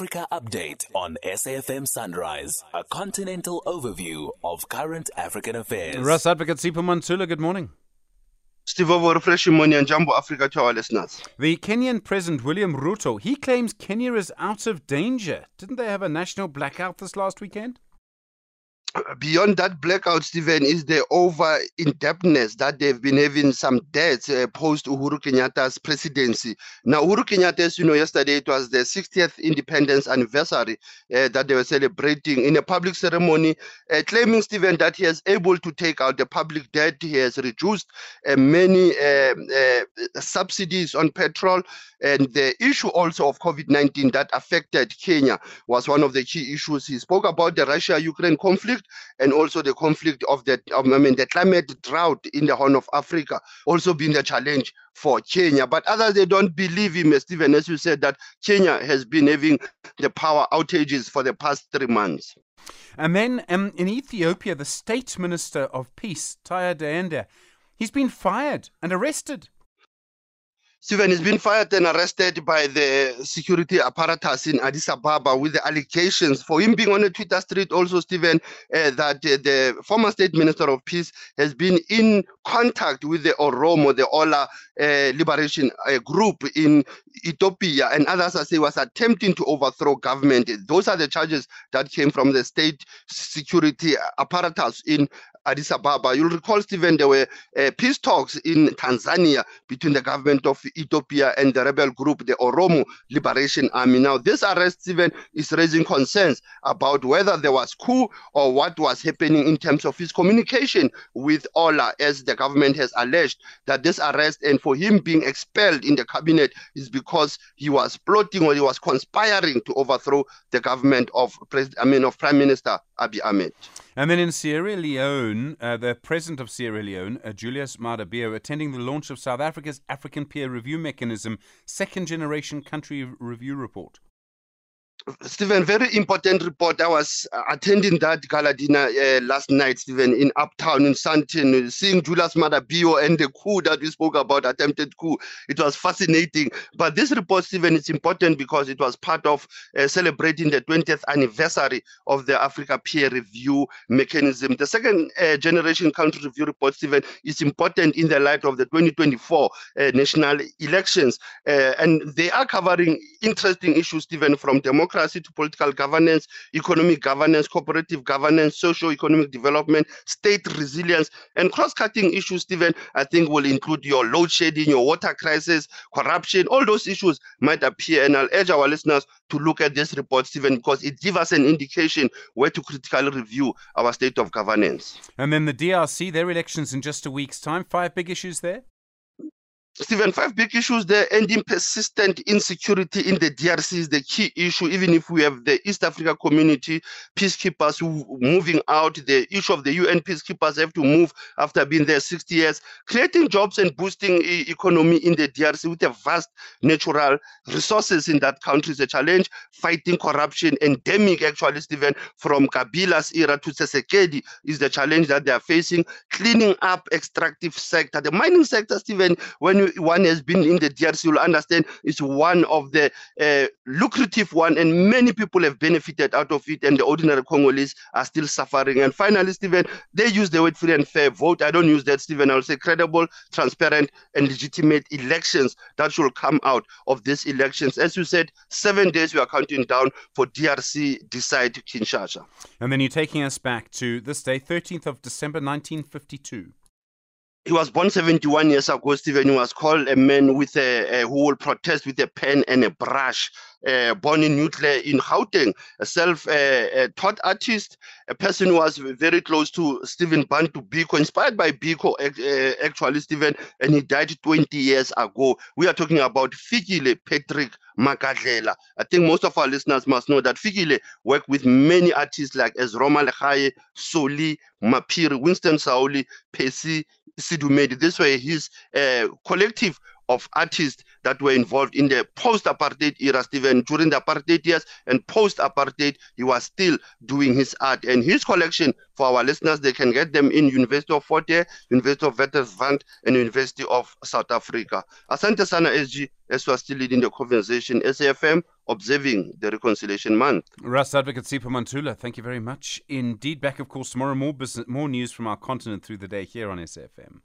Africa Update on SAFM Sunrise, a continental overview of current African affairs. Ras Advocate Sipho Mantula, good morning. Steve Ovo, refreshing morning and Jambo Africa to our listeners. The Kenyan President William Ruto, he claims Kenya is out of danger. Didn't they have a national blackout this last weekend? Beyond that blackout, Stephen, is the over indebtedness that they've been having some debts uh, post Uhuru Kenyatta's presidency. Now, Uhuru Kenyatta, as you know, yesterday it was the 60th independence anniversary uh, that they were celebrating in a public ceremony, uh, claiming, Stephen, that he is able to take out the public debt. He has reduced uh, many um, uh, subsidies on petrol. And the issue also of COVID 19 that affected Kenya was one of the key issues. He spoke about the Russia Ukraine conflict conflict and also the conflict of the I mean the climate drought in the Horn of Africa also being the challenge for Kenya. But others they don't believe him, Stephen, as you said, that Kenya has been having the power outages for the past three months. And then um, in Ethiopia, the state minister of peace, Taye Dendea, he's been fired and arrested. Stephen has been fired and arrested by the security apparatus in Addis Ababa with the allegations for him being on a Twitter street. Also, Stephen, uh, that uh, the former state minister of peace has been in contact with the Oromo, the Ola uh, liberation uh, group in Ethiopia, and others I say was attempting to overthrow government. Those are the charges that came from the state security apparatus in Addis Ababa. You'll recall, Stephen, there were uh, peace talks in Tanzania between the government of Ethiopia and the rebel group, the Oromo Liberation Army. Now, this arrest, Stephen, is raising concerns about whether there was coup or what was happening in terms of his communication with Ola, as the government has alleged that this arrest and for him being expelled in the cabinet is because he was plotting or he was conspiring to overthrow the government of President, I mean, of Prime Minister Abiy Ahmed. And then in Sierra Leone, uh, the president of Sierra Leone, uh, Julius Maada attending the launch of South Africa's African Peer Review Mechanism Second Generation Country Review Report. Stephen, very important report. I was attending that gala dinner uh, last night, Stephen, in Uptown in Sandton, seeing Julius Maada Bio and the coup that we spoke about, attempted coup. It was fascinating. But this report, Stephen, is important because it was part of uh, celebrating the 20th anniversary of the Africa Peer Review Mechanism. The second uh, generation country review report, Stephen, is important in the light of the 2024 uh, national elections. Uh, and they are covering interesting issues, Stephen, from democracy democracy to political governance, economic governance, cooperative governance, socio-economic development, state resilience, and cross-cutting issues, Stephen, I think will include your load shedding, your water crisis, corruption, all those issues might appear. And I'll urge our listeners to look at this report, Stephen, because it gives us an indication where to critically review our state of governance. And then the DRC, their elections in just a week's time. Five big issues there? Stephen, five big issues there. Ending persistent insecurity in the DRC is the key issue. Even if we have the East Africa community peacekeepers moving out, the issue of the UN peacekeepers have to move after being there 60 years. Creating jobs and boosting e- economy in the DRC with a vast natural resources in that country is a challenge. Fighting corruption, endemic actually, Stephen, from Kabila's era to Tshisekedi is the challenge that they are facing. Cleaning up extractive sector, the mining sector, Stephen, when one has been in the DRC, you'll understand it's one of the uh, lucrative one, and many people have benefited out of it, and the ordinary Congolese are still suffering. And finally, Stephen, they use the word free and fair vote. I don't use that, Stephen. I'll say credible, transparent, and legitimate elections that should come out of these elections. As you said, seven days we are counting down for DRC decide Kinshasa. And then you're taking us back to this day, 13th of December 1952 he was born 71 years ago, Stephen. He was called a man with a, a who will protest with a pen and a brush. Uh, born in Newclare in Gauteng, a self-taught uh, artist, a person who was very close to Stephen Bantu Biko, inspired by Biko, uh, actually, Stephen, and he died 20 years ago. We are talking about Fikile Patrick Magadlela. I think most of our listeners must know that Fikile worked with many artists like Ezroma Legae, Soli, Mapiri, Winston Saoli, Percy Sedumedi. This way, his uh, collective of artists that were involved in the post-apartheid era, Stephen. During the apartheid years and post-apartheid, he was still doing his art. And his collection, for our listeners, they can get them in University of Fort Hare, University of Witwatersrand, and University of South Africa. Asante sana SG, as we are still leading the conversation, SAFM observing the Reconciliation Month. Ras Advocate Sipho Mantula, thank you very much. Indeed, back, of course, tomorrow, more, business, more news from our continent through the day here on SFM.